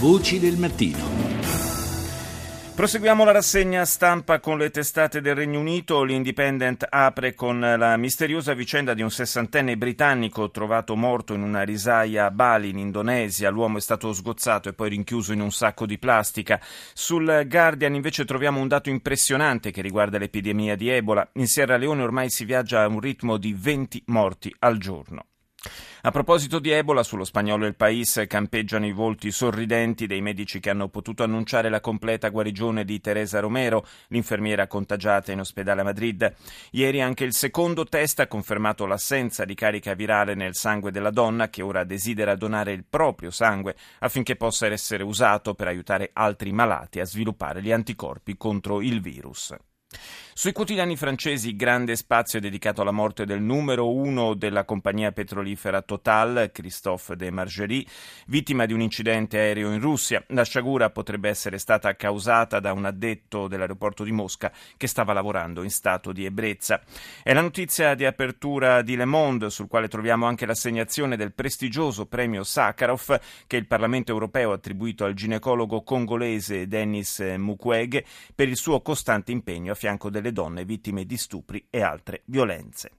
Voci del mattino. Proseguiamo la rassegna stampa con le testate del Regno Unito. L'Independent apre con la misteriosa vicenda di un sessantenne britannico trovato morto in una risaia a Bali, in Indonesia. L'uomo è stato sgozzato e poi rinchiuso in un sacco di plastica. Sul Guardian invece troviamo un dato impressionante che riguarda l'epidemia di Ebola. In Sierra Leone ormai si viaggia a un ritmo di 20 morti al giorno. A proposito di Ebola, sullo spagnolo Il País campeggiano i volti sorridenti dei medici che hanno potuto annunciare la completa guarigione di Teresa Romero, l'infermiera contagiata in ospedale a Madrid. Ieri anche il secondo test ha confermato l'assenza di carica virale nel sangue della donna che ora desidera donare il proprio sangue affinché possa essere usato per aiutare altri malati a sviluppare gli anticorpi contro il virus. Sui quotidiani francesi grande spazio dedicato alla morte del numero uno della compagnia petrolifera Total, Christophe de Margerie, vittima di un incidente aereo in Russia. La sciagura potrebbe essere stata causata da un addetto dell'aeroporto di Mosca che stava lavorando in stato di ebbrezza. È la notizia di apertura di Le Monde, sul quale troviamo anche l'assegnazione del prestigioso premio Sakharov che il Parlamento europeo ha attribuito al ginecologo congolese Denis Mukwege per il suo costante impegno a fianco delle donne vittime di stupri e altre violenze.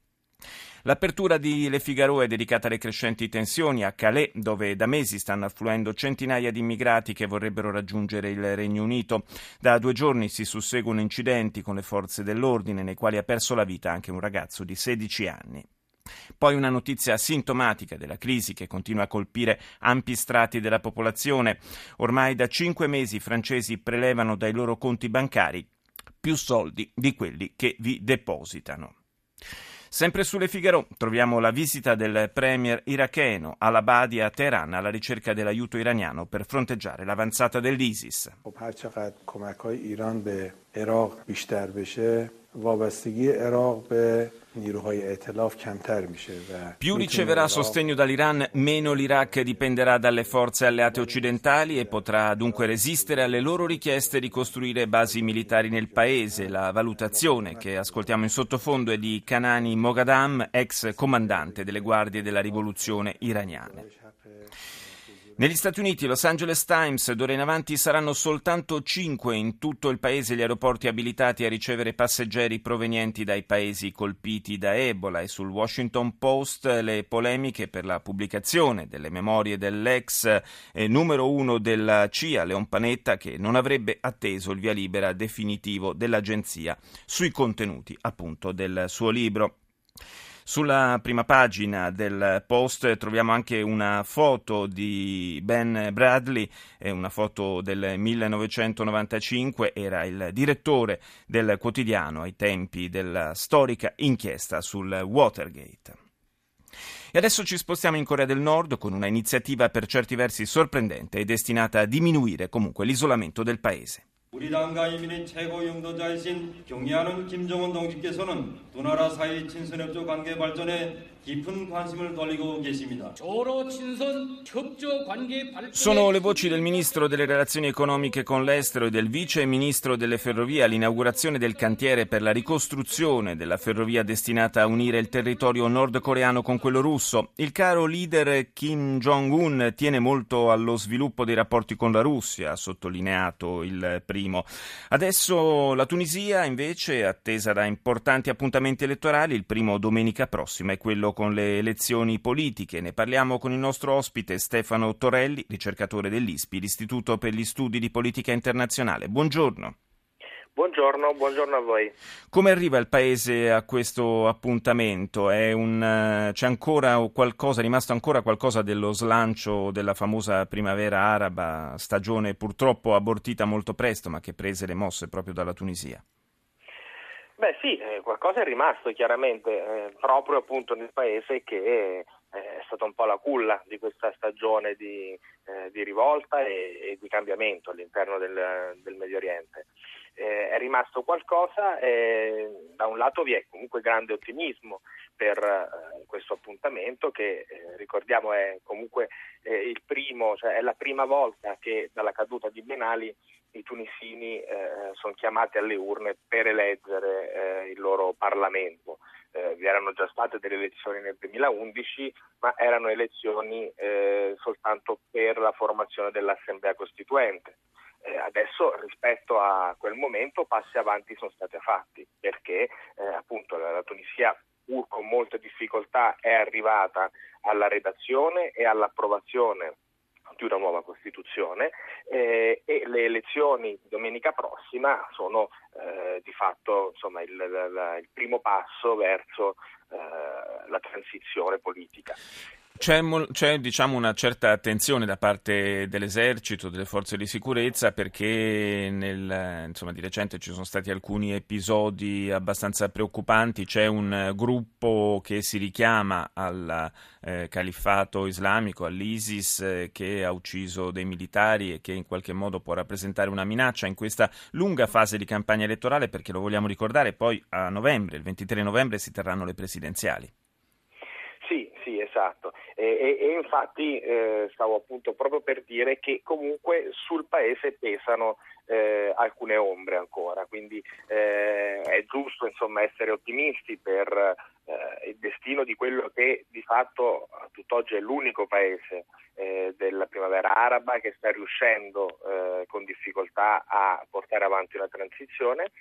L'apertura di Le Figaro è dedicata alle crescenti tensioni a Calais, dove da mesi stanno affluendo centinaia di immigrati che vorrebbero raggiungere il Regno Unito. Da due giorni si susseguono incidenti con le forze dell'ordine, nei quali ha perso la vita anche un ragazzo di 16 anni. Poi una notizia sintomatica della crisi che continua a colpire ampi strati della popolazione. Ormai da cinque mesi i francesi prelevano dai loro conti bancari più soldi di quelli che vi depositano. Sempre sulle Figaro troviamo la visita del premier iracheno al-Abadi a Teheran alla ricerca dell'aiuto iraniano per fronteggiare l'avanzata dell'ISIS. وابستگی عراق به نیروهای ائتلاف کمتر میشه più riceverà sostegno dall'Iran, meno l'Iraq dipenderà dalle forze alleate occidentali e potrà dunque resistere alle loro richieste di costruire basi militari nel paese. La valutazione che ascoltiamo in sottofondo è di Kanani Moghadam, ex comandante delle guardie della rivoluzione iraniane. Negli Stati Uniti, Los Angeles Times, d'ora in avanti saranno soltanto cinque in tutto il paese gli aeroporti abilitati a ricevere passeggeri provenienti dai paesi colpiti da Ebola e sul Washington Post le polemiche per la pubblicazione delle memorie dell'ex eh, numero uno della CIA, Leon Panetta, che non avrebbe atteso il via libera definitivo dell'agenzia sui contenuti appunto del suo libro. Sulla prima pagina del post troviamo anche una foto di Ben Bradley, una foto del 1995, era il direttore del quotidiano ai tempi della storica inchiesta sul Watergate. E adesso ci spostiamo in Corea del Nord con una iniziativa per certi versi sorprendente e destinata a diminuire comunque l'isolamento del paese. 우리 당과 이민의 최고 용도자이신 경의하는 김정은 동지께서는 두 나라 사이 친선협조 관계 발전에 Sono le voci del ministro delle relazioni economiche con l'estero e del vice ministro delle ferrovie all'inaugurazione del cantiere per la ricostruzione della ferrovia destinata a unire il territorio nordcoreano con quello russo. Il caro leader Kim Jong-un tiene molto allo sviluppo dei rapporti con la Russia, ha sottolineato il primo. Adesso la Tunisia invece, attesa da importanti appuntamenti elettorali, il primo domenica prossima è quello con con le elezioni politiche. Ne parliamo con il nostro ospite Stefano Torelli, ricercatore dell'ISPI, l'Istituto per gli Studi di Politica Internazionale. Buongiorno. Buongiorno, buongiorno, a voi. Come arriva il Paese a questo appuntamento? Un, c'è ancora qualcosa, è rimasto ancora qualcosa dello slancio della famosa primavera araba, stagione purtroppo abortita molto presto, ma che prese le mosse proprio dalla Tunisia? Beh sì, eh, qualcosa è rimasto chiaramente, eh, proprio appunto nel paese che eh, è stata un po' la culla di questa stagione di, di rivolta e, e, di cambiamento all'interno del, del Medio Oriente. Eh, è rimasto qualcosa, e da un lato vi è comunque grande ottimismo per eh, questo appuntamento che eh, ricordiamo è comunque eh, il primo, cioè è la prima volta che dalla caduta di Ben Ali i tunisini eh, sono chiamati alle urne per eleggere eh, il loro Parlamento. Eh, vi erano già state delle elezioni nel 2011, ma erano elezioni eh, soltanto per la formazione dell'Assemblea Costituente. Eh, adesso rispetto a quel momento passi avanti sono stati fatti perché eh, appunto la, la Tunisia pur con molte difficoltà è arrivata alla redazione e all'approvazione di una nuova Costituzione eh, e le elezioni domenica prossima sono eh, di fatto insomma, il, il, il, primo passo verso eh, la transizione politica. C'è, c'è diciamo, una certa attenzione da parte dell'esercito, delle forze di sicurezza, perché nel, insomma, di recente ci sono stati alcuni episodi abbastanza preoccupanti. C'è un gruppo che si richiama al eh, califfato islamico, all'ISIS, eh, che ha ucciso dei militari e che in qualche modo può rappresentare una minaccia in questa lunga fase di campagna elettorale, perché lo vogliamo ricordare, poi a novembre, il 23 novembre, si terranno le presidenziali. Esatto. E, e, e infatti eh, stavo appunto proprio per dire che comunque sul paese pesano eh, alcune ombre ancora, quindi eh, è giusto insomma, essere ottimisti per eh, il destino di quello che di fatto a tutt'oggi è l'unico paese eh, della primavera araba che sta riuscendo eh, con difficoltà a portare avanti una transizione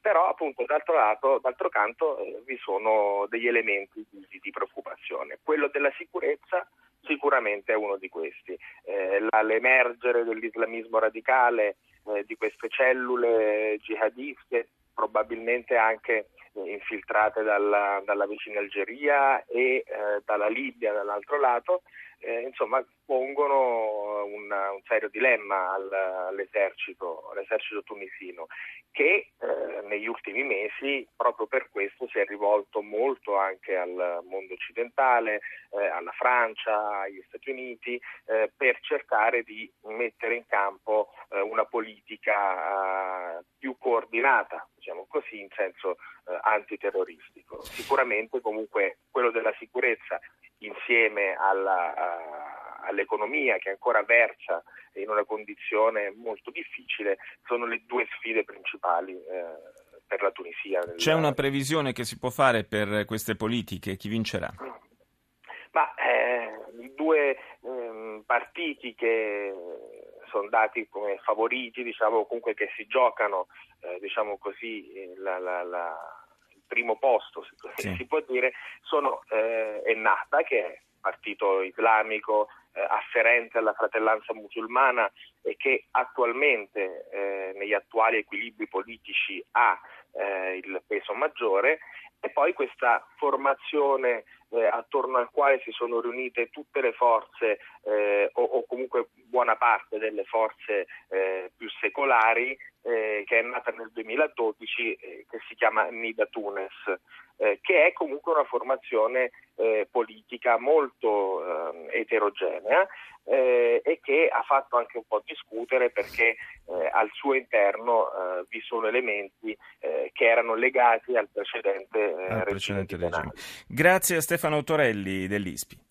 però appunto d'altro, lato, d'altro canto eh, vi sono degli elementi di, di, preoccupazione. Quello della sicurezza sicuramente è uno di questi. Eh, l'emergere dell'islamismo radicale, eh, di queste cellule jihadiste, probabilmente anche infiltrate dalla, dalla vicina Algeria e eh, dalla Libia dall'altro lato, eh, insomma pongono una, un serio dilemma al, all'esercito, all'esercito, tunisino che eh, negli ultimi mesi proprio per questo si è rivolto molto anche al mondo occidentale, eh, alla Francia, agli Stati Uniti eh, per cercare di mettere in campo eh, una politica più coordinata, così, in senso antiterroristico. Sicuramente comunque quello della sicurezza insieme alla, a, all'economia che ancora versa in una condizione molto difficile, sono le due sfide principali. Eh, per la Tunisia. C'è una previsione che si può fare per queste politiche? Chi vincerà? Ma eh, i due eh, partiti che sono dati come favoriti, diciamo, comunque che si giocano, eh, diciamo così, la, la, la primo posto, se sì. si può dire, sono eh, Ennahda, che è partito islamico eh, afferente alla fratellanza musulmana e che attualmente eh, negli attuali equilibri politici ha eh, il peso maggiore, e poi questa formazione eh, attorno al quale si sono riunite tutte le forze eh, o, o, comunque buona parte delle forze eh, più secolari eh, che è nata nel 2012 eh, che si chiama Nida Tunes eh, che è comunque una formazione politica molto eterogenea e che ha fatto anche un po' discutere perché al suo interno vi sono elementi che erano legati al precedente, al precedente regime. Grazie a Stefano Torelli dell'ISPI.